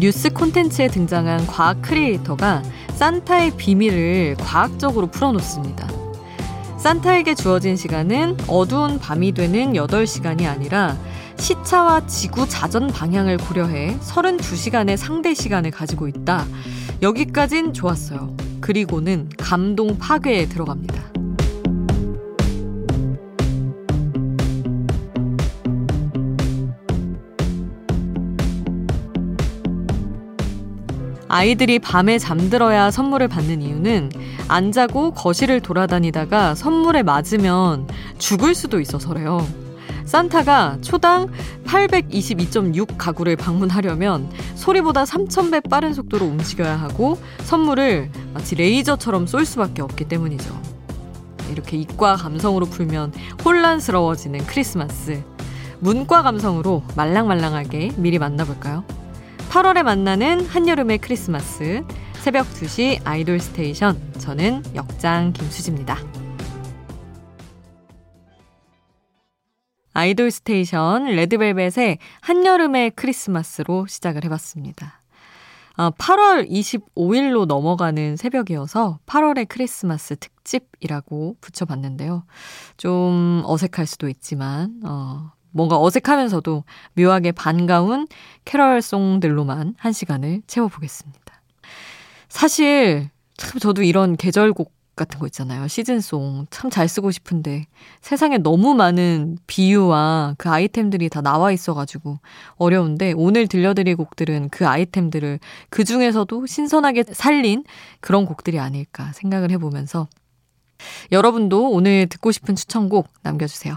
뉴스 콘텐츠에 등장한 과학 크리에이터가 산타의 비밀을 과학적으로 풀어놓습니다. 산타에게 주어진 시간은 어두운 밤이 되는 8시간이 아니라 시차와 지구 자전 방향을 고려해 32시간의 상대 시간을 가지고 있다. 여기까진 좋았어요. 그리고는 감동 파괴에 들어갑니다. 아이들이 밤에 잠들어야 선물을 받는 이유는 안 자고 거실을 돌아다니다가 선물에 맞으면 죽을 수도 있어서래요. 산타가 초당 822.6 가구를 방문하려면 소리보다 3,000배 빠른 속도로 움직여야 하고 선물을 마치 레이저처럼 쏠 수밖에 없기 때문이죠. 이렇게 이과 감성으로 풀면 혼란스러워지는 크리스마스. 문과 감성으로 말랑말랑하게 미리 만나볼까요? 8월에 만나는 한여름의 크리스마스 새벽 2시 아이돌 스테이션 저는 역장 김수지입니다. 아이돌 스테이션 레드벨벳의 한여름의 크리스마스로 시작을 해봤습니다. 8월 아, 25일로 넘어가는 새벽이어서 8월의 크리스마스 특집이라고 붙여봤는데요. 좀 어색할 수도 있지만, 어, 뭔가 어색하면서도 묘하게 반가운 캐럴송들로만 한 시간을 채워보겠습니다. 사실 참 저도 이런 계절곡 같은 거 있잖아요. 시즌송 참 잘 쓰고 싶은데 세상에 너무 많은 비유와 그 아이템들이 다 나와 있어가지고 어려운데 오늘 들려드릴 곡들은 그 아이템들을 그 중에서도 신선하게 살린 그런 곡들이 아닐까 생각을 해보면서 여러분도 오늘 듣고 싶은 추천곡 남겨주세요.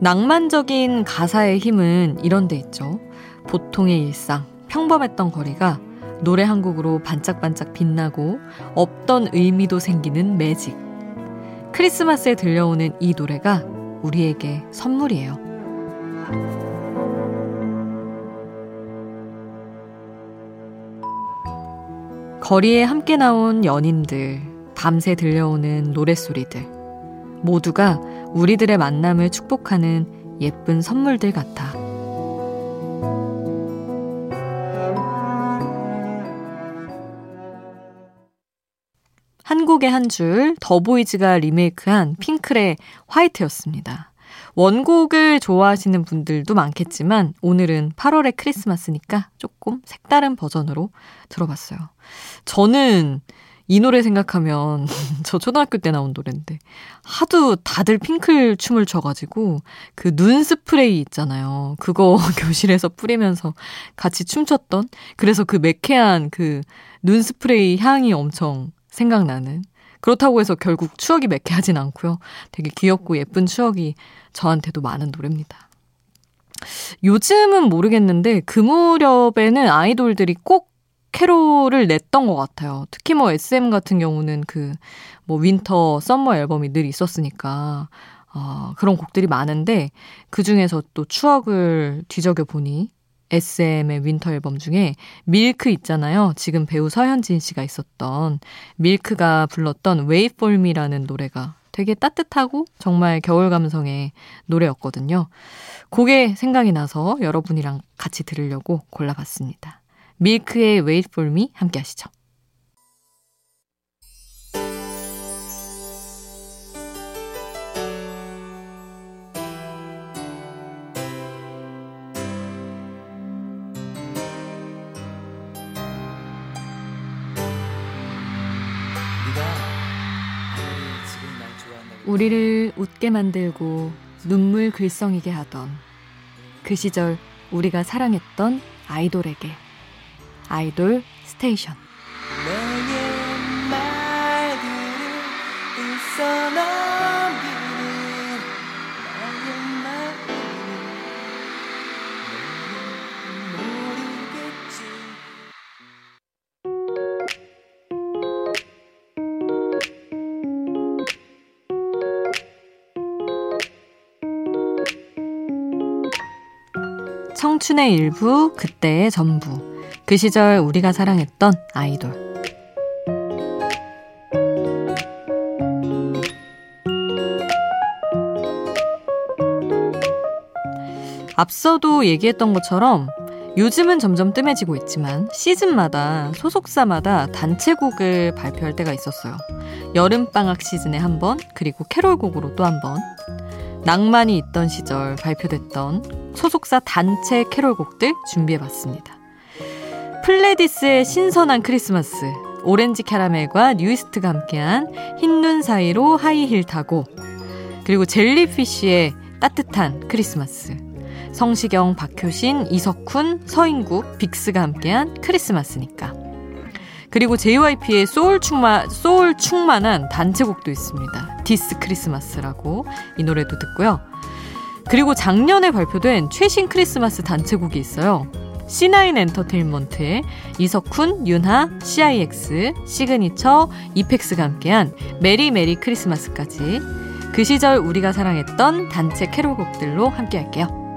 낭만적인 가사의 힘은 이런 데 있죠. 보통의 일상, 평범했던 거리가 노래 한 곡으로 반짝반짝 빛나고 없던 의미도 생기는 매직. 크리스마스에 들려오는 이 노래가 우리에게 선물이에요. 거리에 함께 나온 연인들, 밤새 들려오는 노랫소리들, 모두가 우리들의 만남을 축복하는 예쁜 선물들 같아. 한 곡의 한 줄, 더보이즈가 리메이크한 핑클의 화이트였습니다. 원곡을 좋아하시는 분들도 많겠지만 오늘은 8월의 크리스마스니까 조금 색다른 버전으로 들어봤어요. 저는 이 노래 생각하면 저 초등학교 때 나온 노래인데 하도 다들 핑클 춤을 춰가지고 그 눈 스프레이 있잖아요. 그거 교실에서 뿌리면서 같이 춤췄던 그래서 그 매캐한 그 눈 스프레이 향이 엄청 생각나는 그렇다고 해서 결국 추억이 매캐 않고요. 되게 귀엽고 예쁜 추억이 저한테도 많은 노래입니다. 요즘은 모르겠는데 그 무렵에는 아이돌들이 꼭 캐롤을 냈던 것 같아요. 특히 뭐 SM 같은 경우는 그 뭐 winter, summer 앨범이 늘 있었으니까 어, 그런 곡들이 많은데 그 중에서 또 추억을 뒤적여 보니 SM의 winter 앨범 중에 밀크 있잖아요. 지금 배우 서현진 씨가 있었던 밀크가 불렀던 Wait for Me라는 노래가 되게 따뜻하고 정말 겨울 감성의 노래였거든요. 그게 생각이 나서 여러분이랑 같이 들으려고 골라봤습니다. 밀크의 Wait For Me 함께 하시죠. 우리를 웃게 만들고 눈물 글썽이게 하던 그 시절 우리가 사랑했던 아이돌에게 아이돌 스테이션 청춘의 일부, 그때의 전부. 그 시절 우리가 사랑했던 아이돌. 앞서도 얘기했던 것처럼 요즘은 점점 뜸해지고 있지만 시즌마다 소속사마다 단체곡을 발표할 때가 있었어요. 여름방학 시즌에 한 번, 그리고 캐롤곡으로 또 한 번. 낭만이 있던 시절 발표됐던 소속사 단체 캐롤곡들 준비해봤습니다. 플레디스의 신선한 크리스마스, 오렌지 캐러멜과 뉴이스트가 함께한 흰 눈 사이로 하이힐 타고, 그리고 젤리피쉬의 따뜻한 크리스마스, 성시경, 박효신, 이석훈, 서인국, 빅스가 함께한 크리스마스니까. 그리고 JYP의 소울 충만, 소울 충만한 단체곡도 있습니다. This Christmas라고 이 노래도 듣고요. 그리고 작년에 발표된 최신 크리스마스 단체곡이 있어요. C9 엔터테인먼트의 이석훈, 윤하, CIX, 시그니처, 이펙스가 함께한 Merry Merry Christmas까지 그 시절 우리가 사랑했던 단체 캐롤곡들로 함께 할게요.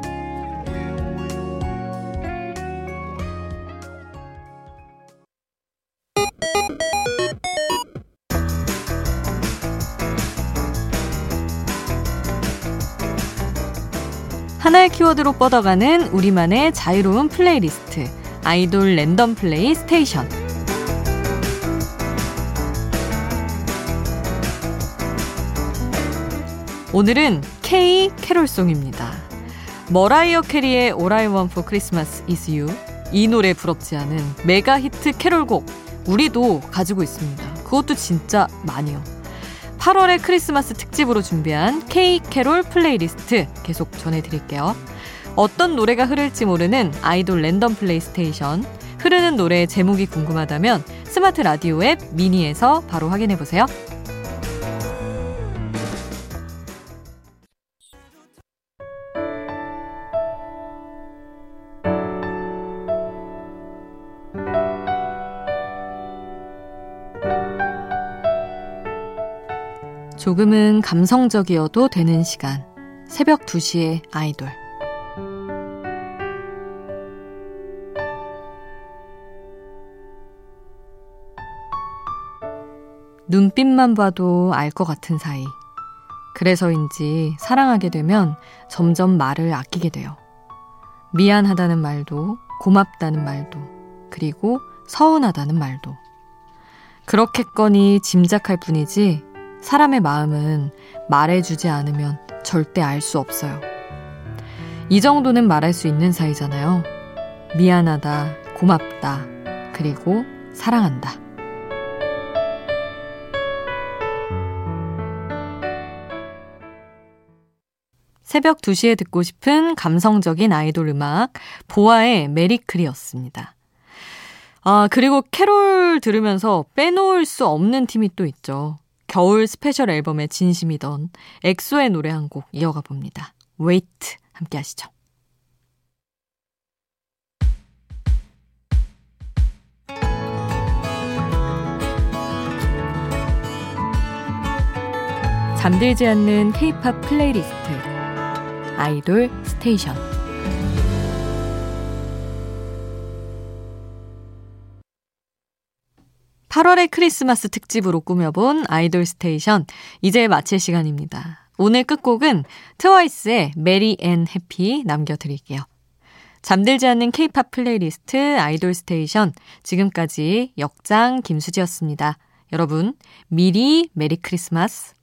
하나의 키워드로 뻗어가는 우리만의 자유로운 플레이리스트. 아이돌 랜덤 플레이 스테이션. 오늘은 K 캐롤송입니다. 머라이어 캐리의 All I Want for Christmas is You. 이 노래 부럽지 않은 메가 히트 캐롤곡. 우리도 가지고 있습니다. 그것도 진짜 많이요. 8월의 크리스마스 특집으로 준비한 K 캐롤 플레이리스트 계속 전해드릴게요. 어떤 노래가 흐를지 모르는 아이돌 랜덤 플레이스테이션. 흐르는 노래의 제목이 궁금하다면 스마트 라디오 앱 미니에서 바로 확인해보세요. 조금은 감성적이어도 되는 시간. 새벽 2시에 아이돌. 눈빛만 봐도 알 것 같은 사이. 그래서인지 사랑하게 되면 점점 말을 아끼게 돼요. 미안하다는 말도, 고맙다는 말도, 그리고 서운하다는 말도. 그렇겠거니 짐작할 뿐이지 사람의 마음은 말해주지 않으면 절대 알 수 없어요. 이 정도는 말할 수 있는 사이잖아요. 미안하다, 고맙다, 그리고 사랑한다. 새벽 2시에 듣고 싶은 감성적인 아이돌 음악, 보아의 메리크리였습니다. 아, 그리고 캐롤 들으면서 빼놓을 수 없는 팀이 또 있죠. 겨울 special 앨범의 진심이던 엑소의 노래 한 곡 이어가 봅니다. Wait 함께 하시죠. 잠들지 않는 K-팝 playlist 아이돌 스테이션 8월의 크리스마스 특집으로 꾸며본 아이돌 스테이션 이제 마칠 시간입니다. 오늘 끝곡은 트와이스의 Merry and Happy 남겨드릴게요. 잠들지 않는 케이팝 플레이리스트 아이돌 스테이션 지금까지 역장 김수지였습니다. 여러분 미리 메리 크리스마스